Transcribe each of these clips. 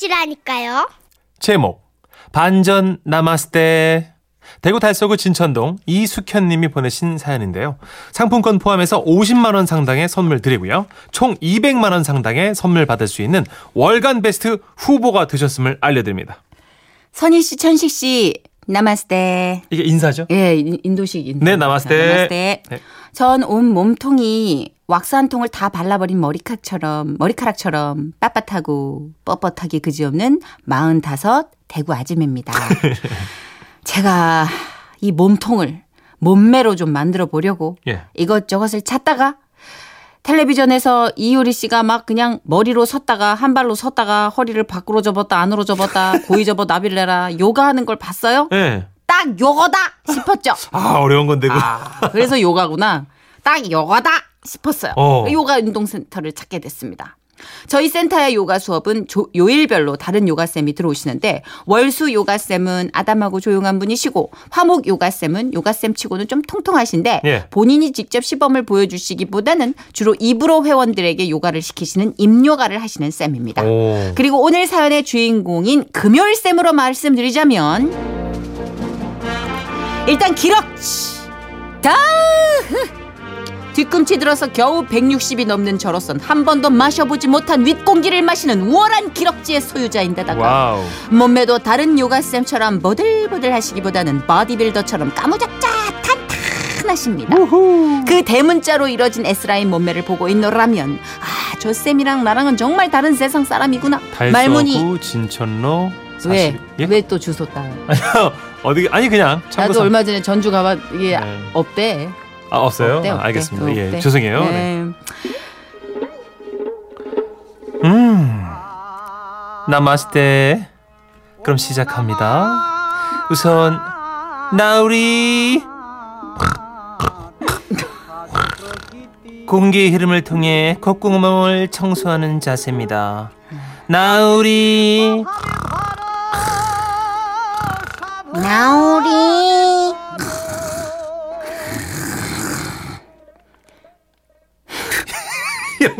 것이라니까요. 제목 반전 나마스테 대구 달서구 진천동 이숙현 님이 보내신 사연인데요. 상품권 포함해서 50만 원 상당의 선물 드리고요. 총 200만 원 상당의 선물 받을 수 있는 월간 베스트 후보가 되셨음을 알려드립니다. 선희 씨, 천식 씨, 나마스테. 이게 인사죠? 예, 인- 인도식 인사. 네, 나마스테. 나마스테. 네. 전온 몸통이 왁스 한 통을 다 발라버린 머리카락처럼, 머리카락처럼 빳빳하고 뻣뻣하게 그지없는 45 대구 아줌입니다. 제가 이 몸통을 몸매로 좀 만들어 보려고 예. 이것저것을 찾다가 텔레비전에서 이효리 씨가 막 그냥 머리로 섰다가 한 발로 섰다가 허리를 밖으로 접었다 안으로 접었다 고이 접어 나비를 내라 요가하는 걸 봤어요? 예. 딱 요거다 싶었죠. 아, 어려운 건데, 그. 아, 그래서 요가구나. 딱 요가다 싶었어요. 어. 요가 운동센터를 찾게 됐습니다. 저희 센터의 요가 수업은 조- 요일별로 다른 요가쌤이 들어오시는데 월수 요가쌤은 아담하고 조용한 분이시고 화목 요가쌤은 요가쌤 치고는 좀 통통하신데 예. 본인이 직접 시범을 보여주시기보다는 주로 입으로 회원들에게 요가를 시키시는 입요가를 하시는 쌤입니다. 오. 그리고 오늘 사연의 주인공인 금요일쌤으로 말씀드리자면 일단 기럭치 다 뒤꿈치 들어서 겨우 160이 넘는 저로선 한 번도 마셔보지 못한 윗공기를 마시는 우월한 기럭지의 소유자인데다가 wow. 몸매도 다른 요가쌤처럼 보들보들 하시기보다는 바디빌더처럼 까무잡잡 탄탄하십니다. 그 대문자로 이뤄진 S line 몸매를 보고 있노라면 아, 저 쌤이랑 나랑은 정말 다른 세상 사람이구나. 말문이 진천로 40. 왜? 예? 왜또 주소 따? 어디 아니 그냥 참고 나도 삼- 얼마 전에 전주 가봐 이게 네. 없대. 아, 없어요? 없대, 아, 없대. 알겠습니다. 예. 없대. 죄송해요. 네. 네. 음. 나마스테. 그럼 시작합니다. 우선 나우리 공기의 흐름을 통해 콧구멍을 청소하는 자세입니다. 나우리 나우리.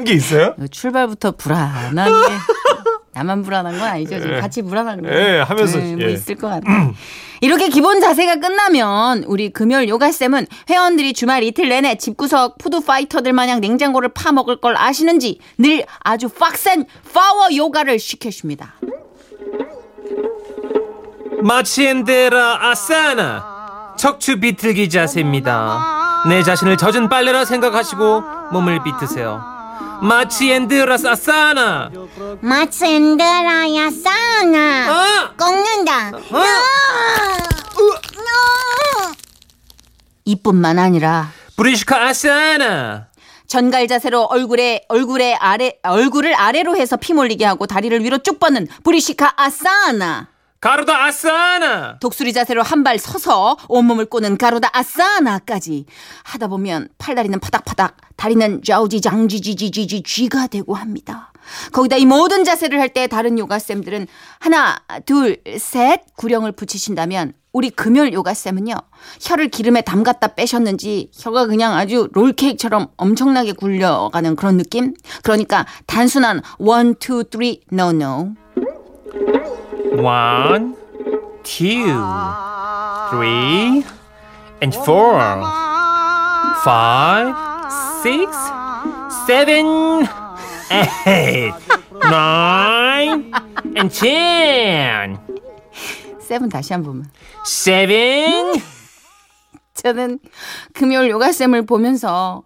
이런 게 있어요? 이거 출발부터 불안한 게 나만 불안한 건 아니죠. 지금 같이 불안한 거. 예, 하면서, 뭐 예. 있을 것 같아. 이렇게 기본 자세가 끝나면 우리 금요일 요가 쌤은 회원들이 주말 이틀 내내 집구석 food fighter들 마냥 냉장고를 파먹을 걸 아시는지 늘 아주 빡센 파워 요가를 시켜줍니다. 마치엔데라 아사나 척추 비틀기 자세입니다. 내 자신을 젖은 빨래라 생각하시고 몸을 비트세요. 마치엔데라 아사나 마츤드라야 싸나. 아! 꺾는다. 이뿐만 아니라 브리시카 아사나 전갈 자세로 얼굴에 얼굴에 아래 얼굴을 아래로 해서 피 몰리게 하고 다리를 위로 쭉 뻗는 브리시카 아사나. 가루다 아사나 독수리 자세로 한 발 서서 온몸을 꼬는 가로다 아싸나까지 하다 보면 팔다리는 파닥파닥 다리는 좌우지 장지지지지지 쥐가 되고 합니다. 거기다 이 모든 자세를 할 때 다른 요가쌤들은 하나 둘 셋 구령을 붙이신다면 우리 금요일 요가쌤은요 혀를 기름에 담갔다 빼셨는지 혀가 그냥 아주 롤케이크처럼 엄청나게 굴려가는 그런 느낌? 그러니까 단순한 one two three no no One, two, three, and four, five, six, seven, eight, nine, and ten. 세븐 다시 한 번만 Seven. 저는 금요일 요가쌤을 보면서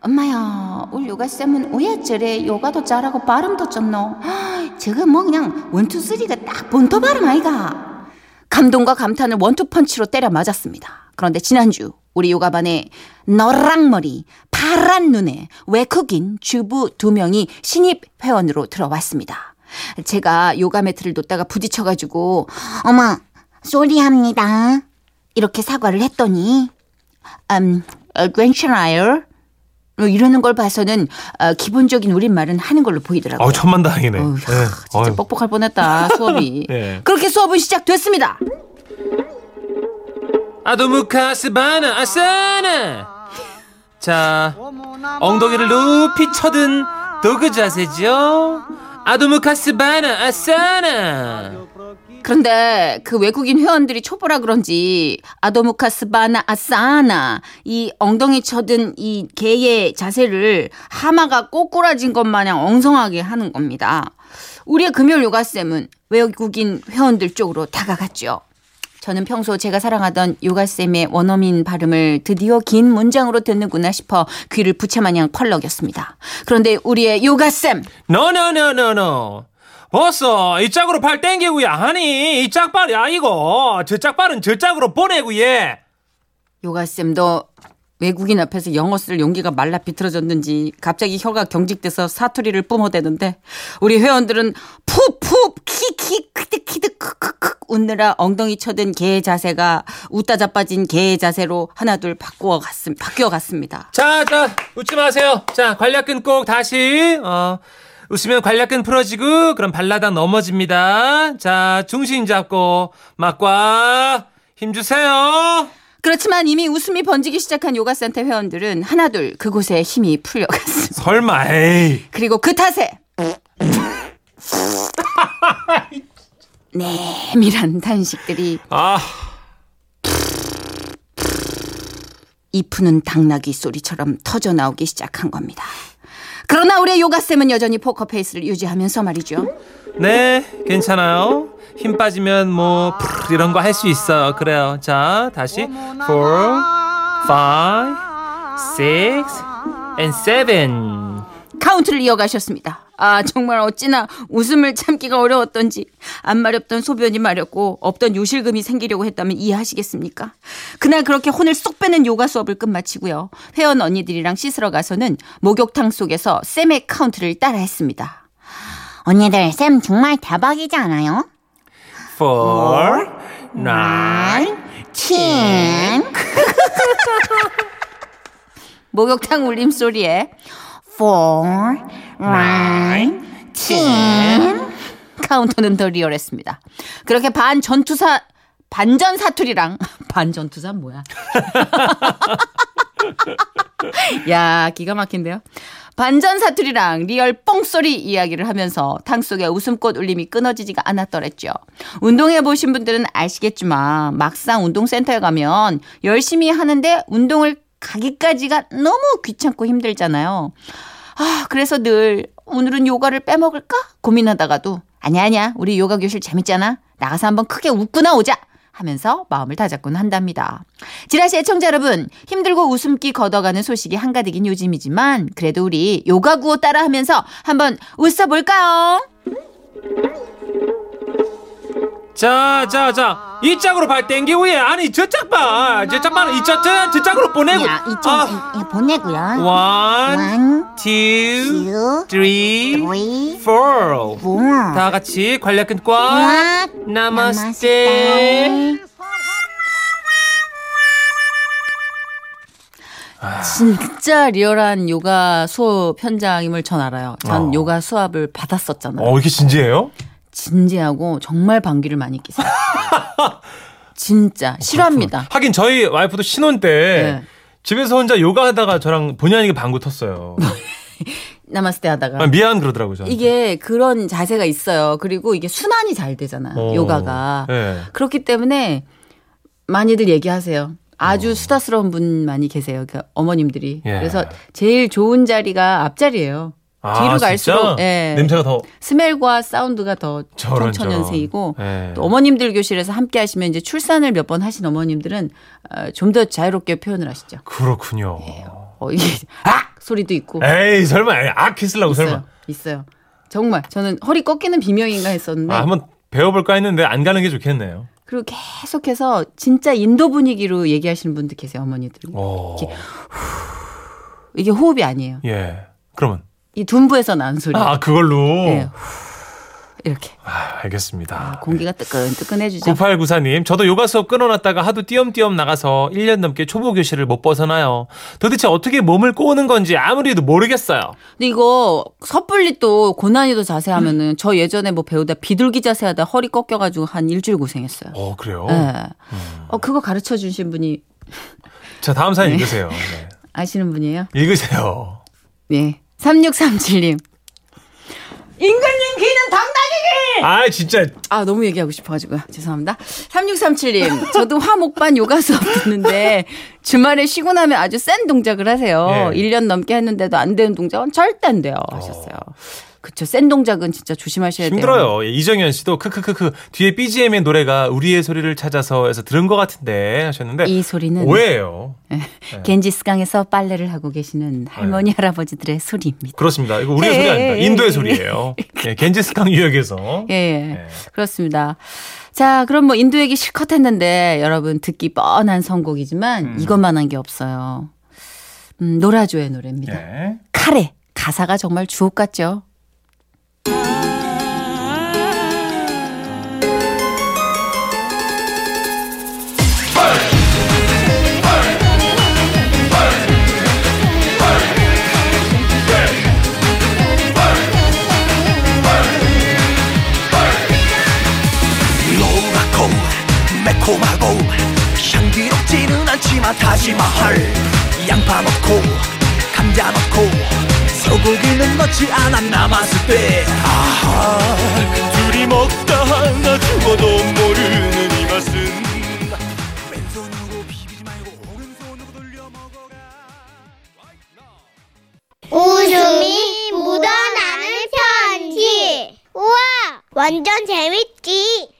엄마야 우리 요가쌤은 왜 저래. 요가도 잘하고 발음도 좋노. 저거 뭐 그냥 원투 쓰리가 딱 본토 발음 아이가. 감동과 감탄을 원투 펀치로 때려 맞았습니다. 그런데 지난주 우리 요가반에 너랑머리 파란 눈에 외국인 주부 두 명이 신입 회원으로 들어왔습니다. 제가 요가 매트를 놓다가 부딪혀가지고 어머, 쏘리합니다. 이렇게 사과를 했더니 음, 어, 괜찮아요. 뭐 이러는 걸 봐서는 어, 기본적인 우리말은 하는 걸로 보이더라고요. 어 천만다행이네. 어휴, 예. 진짜 어휴. 뻑뻑할 뻔했다 수업이. 예. 그렇게 수업은 시작됐습니다. 아도무카스바나 아사나. 자, 엉덩이를 높이 쳐든 도그 자세죠. 아도무카스바나 아사나. 그런데 그 외국인 회원들이 초보라 그런지 아도 무카 스바나 아사나 이 엉덩이 쳐든 이 개의 자세를 하마가 꼬꾸라진 것 마냥 엉성하게 하는 겁니다. 우리의 금요일 요가쌤은 외국인 회원들 쪽으로 다가갔죠. 저는 평소 제가 사랑하던 요가쌤의 원어민 발음을 드디어 긴 문장으로 듣는구나 싶어 귀를 부채마냥 펄럭였습니다. 그런데 우리의 요가쌤 노노노노노. 벌써 이 짝으로 팔 땡기고야 하니 이 짝발이 아니고 저 짝발은 저 짝으로 보내고 예. 요가쌤도 외국인 앞에서 영어 쓸 용기가 말라 비틀어졌는지 갑자기 혀가 경직돼서 사투리를 뿜어대는데 우리 회원들은 푹푹 키키 크득키득 크크크 웃느라 엉덩이 쳐든 개의 자세가 웃다 자빠진 개의 자세로 하나둘 바꾸어 갔음, 바뀌어 갔습니다. 자, 자, 웃지 마세요. 자, 관략근 꼭 다시, 어, 웃으면 관략근 풀어지고, 그럼 발라당 넘어집니다. 자, 중심 잡고, 막과, 힘 주세요. 그렇지만 이미 웃음이 번지기 시작한 요가센터 회원들은 하나둘 그곳에 힘이 풀려갔습니다. 설마, 에이. 그리고 그 탓에 내밀한 단식들이 아, 이 푸는 당나귀 소리처럼 터져 나오기 시작한 겁니다. 그러나 우리의 요가쌤은 여전히 포커페이스를 유지하면서 말이죠. 네, 괜찮아요. 힘 빠지면 뭐, 이런 거 할 수 있어요. 그래요. 자, 다시. 4, 5, 6, and 7. 카운트를 이어가셨습니다. 아 정말 어찌나 웃음을 참기가 어려웠던지 안 마렵던 소변이 마렵고 없던 요실금이 생기려고 했다면 이해하시겠습니까? 그날 그렇게 혼을 쏙 빼는 요가 수업을 끝마치고요. 회원 언니들이랑 씻으러 가서는 목욕탕 속에서 쌤의 카운트를 따라했습니다. 언니들, 쌤 정말 대박이지 않아요? 4, 9, 친. 목욕탕 울림 소리에 four, nine, ten. 카운터는 더 리얼했습니다. 그렇게 반 전투사 반전 사투리랑 반 전투사 뭐야? 야 기가 막힌데요. 반전 사투리랑 real 뽕소리 이야기를 하면서 탕 속에 웃음꽃 울림이 끊어지지가 않았더랬죠. 운동해 보신 분들은 아시겠지만 막상 운동센터에 가면 열심히 하는데 운동을 가기까지가 너무 귀찮고 힘들잖아요. 아, 그래서 늘 오늘은 요가를 빼먹을까 고민하다가도 아니야 아니야 우리 요가 교실 재밌잖아 나가서 한번 크게 웃고 나오자 하면서 마음을 다잡곤 한답니다. 지라시 애청자 여러분 힘들고 웃음기 걷어가는 소식이 한가득인 요즘이지만 그래도 우리 요가 구호 따라하면서 한번 웃어볼까요? 자, 자, 자. 이 짝으로 발 땡기고 예. 아니, 저 짝발. 저 짝발은 이 짝, 저, 저 짝으로 보내고. 야, 이쪽 아, 이- 이 보내고요. one, two, two, three, three, four. 다 같이 관략근 꽉. 꽉. 나마스테. 진짜 리얼한 요가 수업 현장임을 전 알아요. 전 어. 요가 수업을 받았었잖아요. 어, 이렇게 진지해요? 진지하고 정말 방귀를 많이 끼세요. 진짜 싫어합니다. 하긴 저희 와이프도 신혼 때 네. 집에서 혼자 요가 하다가 저랑 본의 아니게 방구 텄어요. 나마스테 하다가 아, 미안 그러더라고요. 저한테. 이게 그런 자세가 있어요. 그리고 이게 순환이 잘 되잖아요. 어. 요가가 네. 그렇기 때문에 많이들 얘기하세요. 아주 어. 수다스러운 분 많이 계세요. 그 어머님들이. 예. 그래서 제일 좋은 자리가 앞자리예요. 아, 뒤로? 갈수록 예. 냄새가 더 스멜과 사운드가 더 저런, 청천연색이고. 예. 또 어머님들 교실에서 함께 하시면 이제 출산을 몇 번 하신 어머님들은 어, 좀더 자유롭게 표현을 하시죠. 그렇군요. 어, 이게 악 소리도 있고 에이 설마 악 했으려고 있어요. 설마. 있어요. 정말 저는 허리 꺾이는 비명인가 했었는데 아, 한번 배워볼까 했는데 안 가는 게 좋겠네요. 그리고 계속해서 진짜 인도 분위기로 얘기하시는 분들 계세요 어머니들. 오. 이게 호흡이 아니에요. 예. 그러면 이 둔부에서 나는 소리. 아 그걸로. 네. 이렇게 아, 알겠습니다. 공기가 뜨끈뜨끈해지죠. 9894님, 저도 요가 수업 끊어놨다가 하도 띄엄띄엄 나가서 1년 넘게 초보 교실을 못 벗어나요. 도대체 어떻게 몸을 꼬는 건지 아무리도 모르겠어요. 근데 이거 섣불리 또 고난이도 자세 하면은 저 예전에 뭐 배우다 비둘기 자세 하다 허리 꺾여가지고 한 일주일 고생했어요. 어, 그래요? 예. 어, 그거 가르쳐 주신 분이 자, 다음 사연 읽으세요. 네. 아시는 분이에요? 읽으세요. 네. 3637님. 임금님 귀는 당나귀기! 아 진짜 아, 너무 얘기하고 싶어가지고. 죄송합니다. 3637님, 저도 화목반 요가 수업 듣는데, 주말에 쉬고 나면 아주 센 동작을 하세요. 예. 1년 넘게 했는데도 안 되는 동작은 절대 안 돼요. 하셨어요. 그쵸. 센 동작은 진짜 조심하셔야 돼요. 힘들어요. 예, 이정현 씨도 크크크크 뒤에 BGM의 노래가 우리의 소리를 찾아서에서 들은 것 같은데 하셨는데 이 소리는 오해예요. 겐지스강에서 빨래를 하고 계시는 할머니, 네. 할아버지들의 소리입니다. 그렇습니다. 이거 우리의 예, 소리 아닙니다. 예, 인도의 예. 소리예요. 예, 겐지스강 유역에서. 예, 예. 네. 그렇습니다. 자, 그럼 뭐 인도 얘기 실컷 했는데 여러분 듣기 뻔한 선곡이지만 음. 이것만한 게 없어요. 음, 노라조의 노래입니다. 예. 카레. 가사가 정말 주옥 같죠? 향기롭지는 않지만 다시마할 양파 넣고 감자 넣고 소고기는 넣지 않아 남았을 때 아하 둘이 먹다 하나 죽어도 모르는 이 맛은 왼손으로 비비지 말고 오른손으로 돌려 먹어라 웃음이 묻어나는 편지. 우와, 완전 재밌지.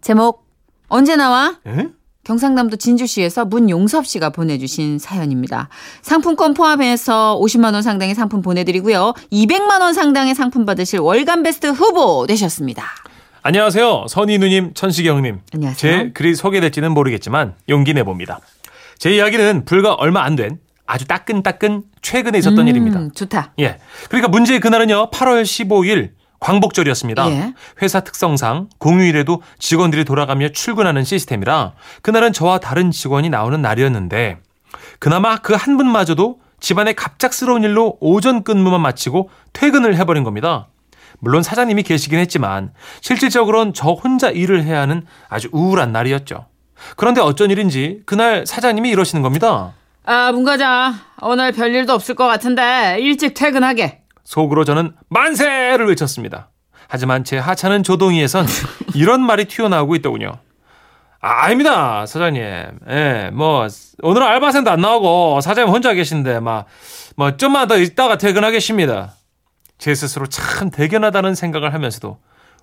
제목 언제 나와? 예? 경상남도 진주시에서 문용섭 씨가 보내주신 사연입니다. 상품권 포함해서 50만 원 상당의 상품 보내드리고요. 200만 원 상당의 상품 받으실 월간 베스트 후보 되셨습니다. 안녕하세요. 선희 누님, 형님. 안녕하세요. 제 글이 소개될지는 모르겠지만 용기 내봅니다. 제 이야기는 불과 얼마 안 된 아주 따끈따끈 최근에 있었던 일입니다. 음, 좋다. 예. 그러니까 문제의 그날은요, 8월 15일 광복절이었습니다. 예. 회사 특성상 공휴일에도 직원들이 돌아가며 출근하는 시스템이라 그날은 저와 다른 직원이 나오는 날이었는데 그나마 그 한 분마저도 집안의 갑작스러운 일로 오전 근무만 마치고 퇴근을 해버린 겁니다. 물론 사장님이 계시긴 했지만 실질적으로는 저 혼자 일을 해야 하는 아주 우울한 날이었죠. 그런데 어쩐 일인지 그날 사장님이 이러시는 겁니다. 아, 문 과장. 오늘 별일도 없을 것 같은데 일찍 퇴근하게. 속으로 저는 만세를 외쳤습니다. 하지만 제 하찮은 조동이에선 이런 말이 튀어나오고 있더군요. 아, 아닙니다, 사장님. 예, 뭐, 오늘은 알바생도 안 나오고 사장님 혼자 계신데, 막, 뭐, 좀만 더 있다가 퇴근하겠습니다. 제 스스로 참 대견하다는 생각을 하면서도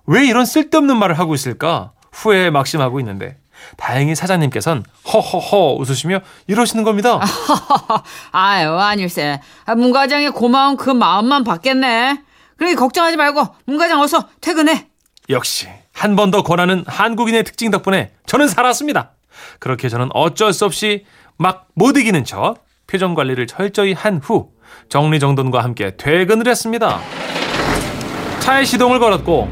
왜 이런 쓸데없는 말을 하고 있을까 후회에 막심하고 있는데 다행히 사장님께선 허허허 웃으시며 이러시는 겁니다. 아유, 아닐세. 아, 문 과장의 고마운 그 마음만 받겠네. 그러니 걱정하지 말고 문 과장 어서 퇴근해. 역시 한 번 더 권하는 한국인의 특징 덕분에 저는 살았습니다. 그렇게 저는 어쩔 수 없이 막 못 이기는 척 표정 관리를 철저히 한 후 정리정돈과 함께 퇴근을 했습니다. 차에 시동을 걸었고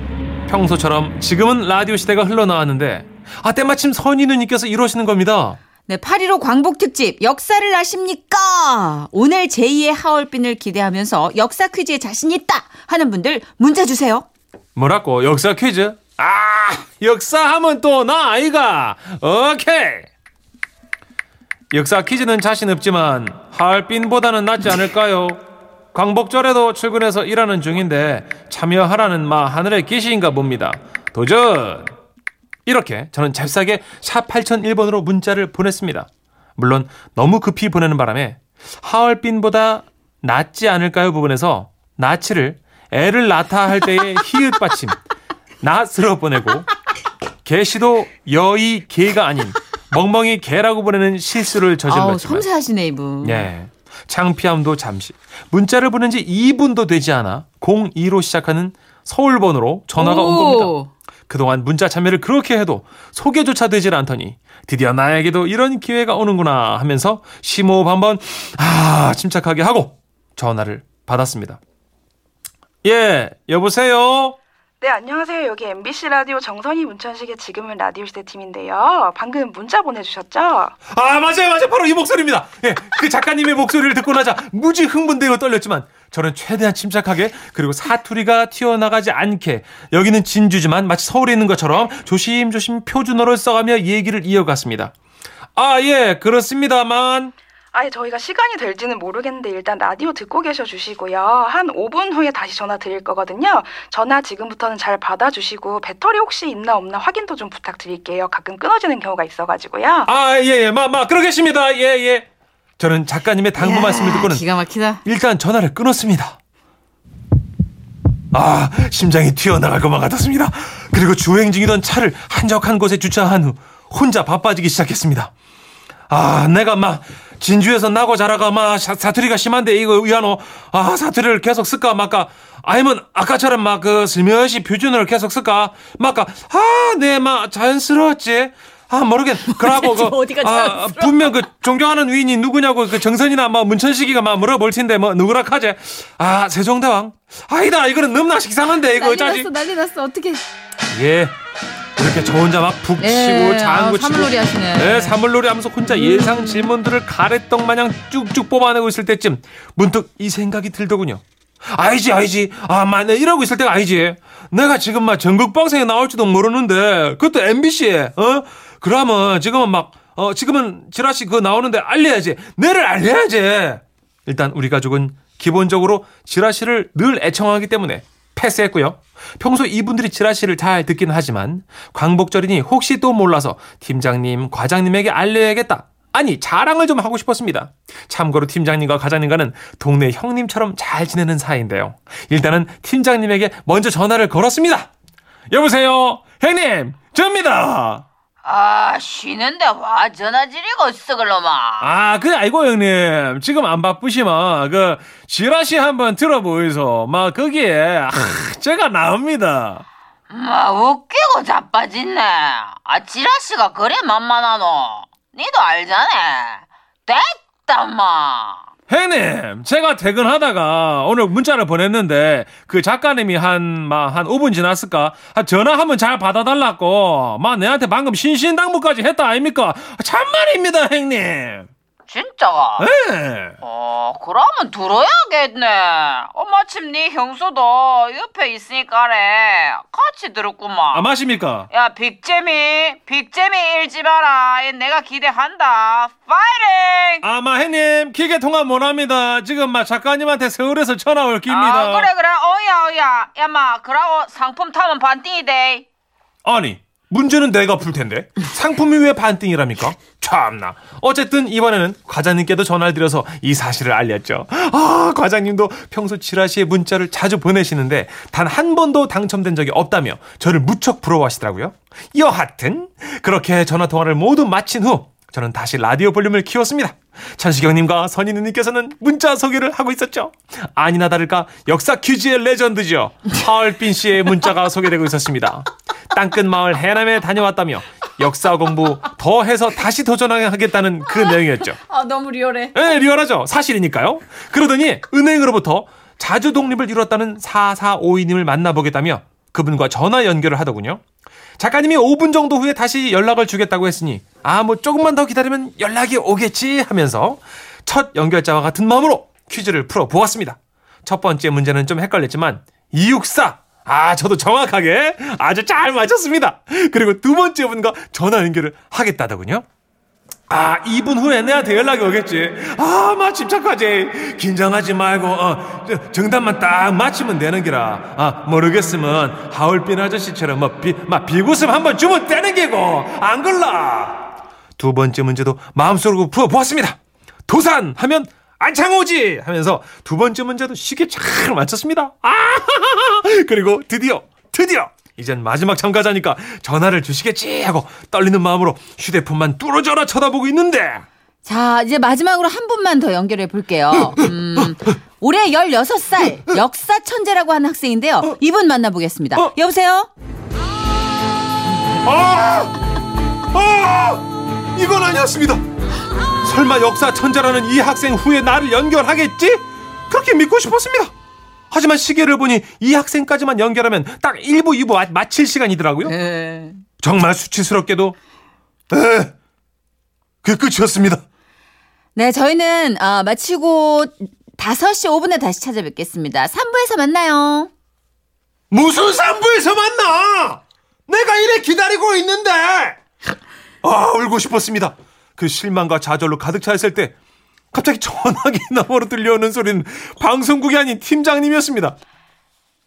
평소처럼 지금은 라디오 시대가 흘러나왔는데 아 때마침 선희 누님께서 이러시는 겁니다. 네, 8.15 광복 특집 역사를 아십니까? 오늘 제2의 하얼빈을 기대하면서 역사 퀴즈에 자신 있다 하는 분들 문자 주세요. 뭐라고 역사 퀴즈? 아 역사하면 또 나 아이가 오케이 역사 퀴즈는 자신 없지만 하얼빈보다는 낫지 않을까요? 광복절에도 출근해서 일하는 중인데 참여하라는 마 하늘의 계시인가 봅니다. 도전! 이렇게 저는 잽싸게 샵 8001번으로 문자를 보냈습니다. 물론 너무 급히 보내는 바람에 하얼빈보다 낫지 않을까요 부분에서 나치를 애를 낳다 할 때의 히읗 받침 낫으로 보내고 개시도 여의 개가 아닌 멍멍이 개라고 보내는 실수를 저질렀지만 섬세하시네, 이분. 예. 창피함도 잠시. 문자를 보낸 지 2분도 되지 않아 02로 시작하는 서울 번호로 전화가 온 겁니다. 그동안 문자 참여를 그렇게 해도 소개조차 되질 않더니 드디어 나에게도 이런 기회가 오는구나 하면서 심호흡 한번 아 침착하게 하고 전화를 받았습니다. 예, 여보세요? 네, 안녕하세요. 여기 MBC 라디오 정선희 문천식의 지금은 라디오 시대 팀인데요. 방금 문자 보내주셨죠? 아 맞아요 맞아요 바로 이 목소리입니다 예, 그 작가님의 목소리를 듣고 나자 무지 흥분되고 떨렸지만 저는 최대한 침착하게 그리고 사투리가 튀어나가지 않게 여기는 진주지만 마치 서울에 있는 것처럼 조심조심 표준어를 써가며 얘기를 이어갔습니다 아 예 그렇습니다만 아예 저희가 시간이 될지는 모르겠는데 일단 라디오 듣고 계셔 주시고요. 한 5분 후에 다시 전화 드릴 거거든요. 전화 지금부터는 잘 받아주시고 배터리 혹시 있나 없나 확인도 좀 부탁드릴게요. 가끔 끊어지는 경우가 있어가지고요. 아, 예, 예, 마, 마, 그러겠습니다. 예, 예. 저는 작가님의 당부 말씀을 듣고는 기가 막히다. 일단 전화를 끊었습니다. 아, 심장이 튀어나갈 것만 같았습니다. 그리고 주행 중이던 차를 한적한 곳에 주차한 후 혼자 바빠지기 시작했습니다. 아, 내가 막 진주에서 나고 자라가 막 사- 사투리가 심한데 이거 위안호 아 사투리를 계속 쓸까? 말까? 아니면 아까처럼 막 그 슬며시 표준어를 계속 쓸까? 말까? 아네막 자연스러웠지? 아 모르겠. 그러고 그 어디가 아. 분명 그 존경하는 위인이 누구냐고 그 정선이나 뭐 문천식이가 막 물어볼 텐데 뭐 누구라 하지 아 세종대왕. 아니다 이거는 너무나 식상한데 이거 난리 어쩌지 났어 난리 났어. 어떻게? 예. 이렇게 저 혼자 막 북 치고 예, 장구 아, 치고 사물놀이 하시네. 음. 예, 사물놀이 하면서 혼자 예상 질문들을 가래떡 마냥 쭉쭉 뽑아내고 있을 때쯤 문득 이 생각이 들더군요. 아니지, 아니지. 아, 만에 이러고 있을 때가 아니지. 내가 지금 막 전국 방송에 나올지도 모르는데, 그것도 MBC에, 어? 그러면 지금은 막, 어, 지금은 지라시 그거 나오는데 알려야지. 내를 알려야지. 일단 우리 가족은 기본적으로 지라시를 늘 애청하기 때문에 패스했고요. 평소 이분들이 지라시를 잘 듣긴 하지만 광복절이니 혹시 또 몰라서 팀장님, 과장님에게 알려야겠다. 아니 자랑을 좀 하고 싶었습니다. 참고로 팀장님과 과장님과는 동네 형님처럼 잘 지내는 사이인데요. 일단은 팀장님에게 먼저 전화를 걸었습니다. 여보세요, 형님, 저입니다. 아, 쉬는데 와 전화 지르고 썩을놈아. 아, 그래, 아이고, 형님. 지금 안 바쁘시면, 그, 지라시 한번 들어보이소. 막, 거기에, 아, 제가 나옵니다. 마 웃기고 자빠졌네. 아, 지라시가 그래 만만하노. 니도 알잖아. 됐다, 마. 형님, 제가 퇴근하다가 오늘 문자를 보냈는데, 그 작가님이 한, 막, 한 5분 지났을까? 아, 전화 한번 잘 받아달라고. 막, 내한테 방금 신신당부까지 했다, 아닙니까? 아, 참말입니다, 형님. 진짜가? 예. 어, 그러면 들어야겠네. 어, 마침 네 형수도 옆에 있으니까래 같이 들었구만. 아, 마십니까? 야, 빅재미, 빅재미 잃지 마라. 얘 내가 기대한다. 파이팅! 아마 형님, 기계 통화 못합니다. 지금 막 작가님한테 서울에서 전화 올 깁니다. 아, 그래, 그래. 어야, 어야. 야, 마, 그러고 상품 타면 반띵이 돼. 아니 문제는 내가 풀 텐데 상품이 왜 반띵이랍니까? 참나. 어쨌든 이번에는 과장님께도 전화를 드려서 이 사실을 알렸죠. 아 과장님도 평소 지라시에 문자를 자주 보내시는데 단 한 번도 당첨된 적이 없다며 저를 무척 부러워하시더라고요. 여하튼 그렇게 전화 통화를 모두 마친 후 저는 다시 라디오 볼륨을 키웠습니다. 천시경님과 선인우님께서는 문자 소개를 하고 있었죠. 아니나 다를까 역사 퀴즈의 레전드죠. 하얼빈 씨의 문자가 소개되고 있었습니다. 땅끝 마을 해남에 다녀왔다며 역사 공부 더 해서 다시 도전하겠다는 그 내용이었죠. 아 너무 리얼해. 예, 리얼하죠. 사실이니까요. 그러더니 은행으로부터 자주 독립을 이뤘다는 4452님을 만나보겠다며 그분과 전화 연결을 하더군요. 작가님이 5분 정도 후에 다시 연락을 주겠다고 했으니 아 뭐 조금만 더 기다리면 연락이 오겠지 하면서 첫 연결자와 같은 마음으로 퀴즈를 풀어 보았습니다. 첫 번째 문제는 좀 헷갈렸지만 264 아, 저도 정확하게 아주 잘 맞췄습니다. 그리고 두 번째 분과 전화 연결을 하겠다더군요. 아, 2분 후에 내한테 연락이 오겠지. 아, 마 침착하지. 긴장하지 말고, 어, 저, 정답만 딱 맞히면 되는 기라. 아, 모르겠으면, 하울빈 아저씨처럼, 뭐, 비, 막, 비구습 한번 주면 되는 게고, 안 걸라. 두 번째 문제도 마음속으로 풀어보았습니다. 도산 하면, 안창호지! 하면서 두 번째 문제도 쉽게 잘 맞췄습니다. 아, 그리고 드디어, 드디어! 이젠 마지막 참가자니까 전화를 주시겠지 하고 떨리는 마음으로 휴대폰만 뚫어져라 쳐다보고 있는데 자 이제 마지막으로 한 분만 더 연결해 볼게요. 음, 올해 16살 역사 천재라고 하는 학생인데요. 이분 만나보겠습니다. 어? 여보세요? 아! 아! 이건 아니었습니다. 설마 역사 천재라는 이 학생 후에 나를 연결하겠지? 그렇게 믿고 싶었습니다. 하지만 시계를 보니 이 학생까지만 연결하면 딱 1부, 2부 마, 마칠 시간이더라고요. 네. 정말 수치스럽게도 에, 그 끝이었습니다. 네, 저희는 어, 마치고 5시 5분에 다시 찾아뵙겠습니다. 3부에서 만나요. 무슨 산부에서 만나? 내가 이래 기다리고 있는데. 아 울고 싶었습니다. 그 실망과 좌절로 가득 차 있을 때 갑자기 전화기 너머로 들려오는 소리는 방송국이 아닌 팀장님이었습니다.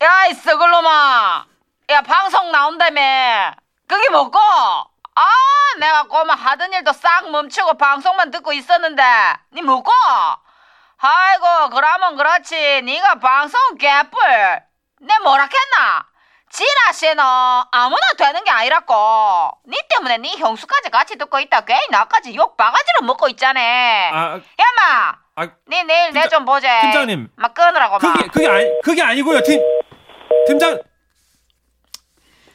야, 이 썩을놈아. 야, 방송 나온다며. 그게 뭐고? 아, 내가 꼬마 하던 일도 싹 멈추고 방송만 듣고 있었는데. 니 뭐고? 아이고, 그러면 그렇지. 네가 방송 개뿔. 내 뭐라 했나? 지라 씨는 아무나 되는 게 아니라고. 니 때문에 네 형수까지 같이 듣고 있다. 괜히 나까지 욕 바가지로 먹고 있잖아. 아, 야마, 아 니 내일 내 팀장- 좀 보재. 팀장님. 막 끊으라고 막. 그게 그게 아니 그게 아니고요. 팀 팀장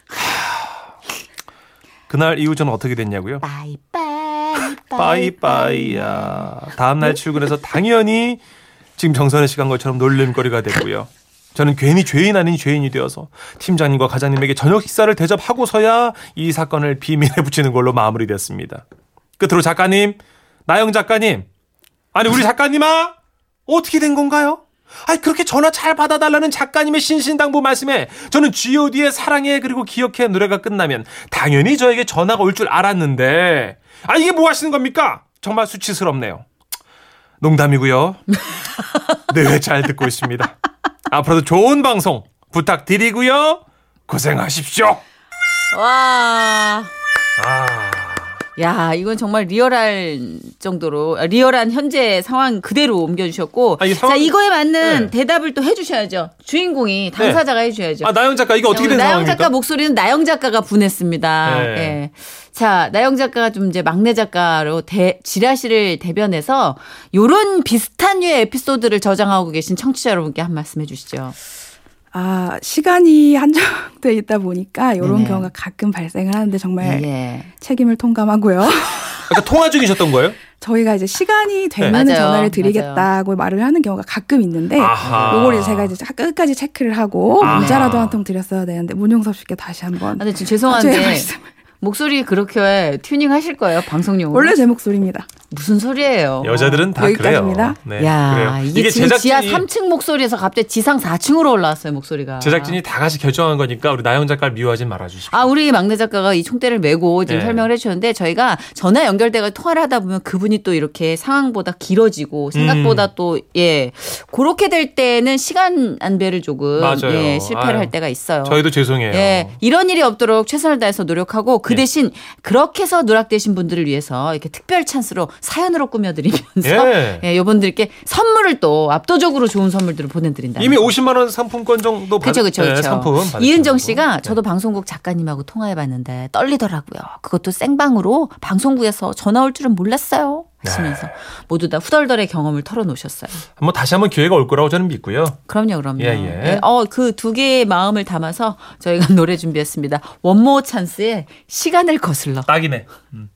그날 이후 저는 어떻게 됐냐고요? 빠이빠이 빠이빠이야. 다음 날 출근해서 당연히 지금 정선혜 씨간 것처럼 놀림거리가 됐고요. 저는 괜히 죄인 아닌 죄인이 되어서 팀장님과 과장님에게 저녁 식사를 대접하고서야 이 사건을 비밀에 붙이는 걸로 마무리됐습니다. 끝으로 작가님, 나영 작가님, 아니 우리 작가님아 어떻게 된 건가요? 아니 그렇게 전화 잘 받아달라는 작가님의 신신당부 말씀에 저는 G.O.D의 사랑해 그리고 기억해 노래가 끝나면 당연히 저에게 전화가 올 줄 알았는데 아 이게 뭐 하시는 겁니까? 정말 수치스럽네요. 농담이고요. 네, 잘 듣고 있습니다. 앞으로도 좋은 방송 부탁드리고요. 고생하십시오. 와. 아, 야, 이건 정말 리얼할 정도로 아, 리얼한 현재 상황 그대로 옮겨주셨고, 아, 이 상황- 자 이거에 맞는 네. 대답을 또 해주셔야죠. 주인공이 당사자가 해줘야죠. 아 나영 작가 이게 어떻게 된 나영 상황입니까? 작가 목소리는 나영 작가가 보냈습니다. 네. 예. 자, 나영 작가가 좀 이제 막내 작가로 대, 지라시를 대변해서 요런 비슷한 류의 에피소드를 저장하고 계신 청취자 여러분께 한 말씀 해주시죠. 아, 시간이 한정돼 있다 보니까 이런 네네. 경우가 가끔 발생을 하는데 정말 예. 책임을 통감하고요. 아까 통화 중이셨던 거예요? 저희가 이제 시간이 되면 네. 맞아요. 전화를 드리겠다고 말을 하는 경우가 가끔 있는데. 요걸 이제 제가 이제 끝까지 체크를 하고 아하. 문자라도 한 통 드렸어야 되는데 문용섭 씨께 다시 한번 아, 근데 죄송한데 말씀을 목소리 그렇게 튜닝 하실 거예요 방송용으로? 원래 제 목소리입니다. 무슨 소리예요? 여자들은 다 여기까지입니다. 그래요. 네, 야, 그래요. 이게, 지금 지하 3층 목소리에서 갑자기 지상 4층으로 올라왔어요, 목소리가. 제작진이 다 같이 결정한 거니까 우리 나영 작가를 미워하지 말아주십시오. 아, 우리 막내 작가가 이 총대를 메고 지금 네. 설명을 해주셨는데 저희가 전화 연결돼가 통화를 하다 보면 그분이 또 이렇게 상황보다 길어지고 생각보다 음. 또 예, 그렇게 될 때는 시간 안배를 조금 맞아요. 예, 실패를 아유, 할 때가 있어요. 저희도 죄송해요. 예, 이런 일이 없도록 최선을 다해서 노력하고 그 예. 대신 그렇게 해서 누락되신 분들을 위해서 이렇게 특별 찬스로 사연으로 꾸며드리면서 예. 예, 요분들께 선물을 또 압도적으로 좋은 선물들을 보내드린다. 이미 50만 원 상품권 정도 받, 그렇죠, 그렇죠, 네, 그렇죠. 상품 받으신 이은정. 씨가 네. 저도 방송국 작가님하고 통화해봤는데 떨리더라고요. 그것도 생방으로 방송국에서 전화 올 줄은 몰랐어요. 네. 하시면서 모두 다 후덜덜의 경험을 털어놓으셨어요. 한번 다시 한번 기회가 올 거라고 저는 믿고요. 그럼요, 그럼요. 예, 예. 어, 그 두 개의 마음을 담아서 저희가 노래 준비했습니다. 원모 찬스의 시간을 거슬러. 딱이네. 음.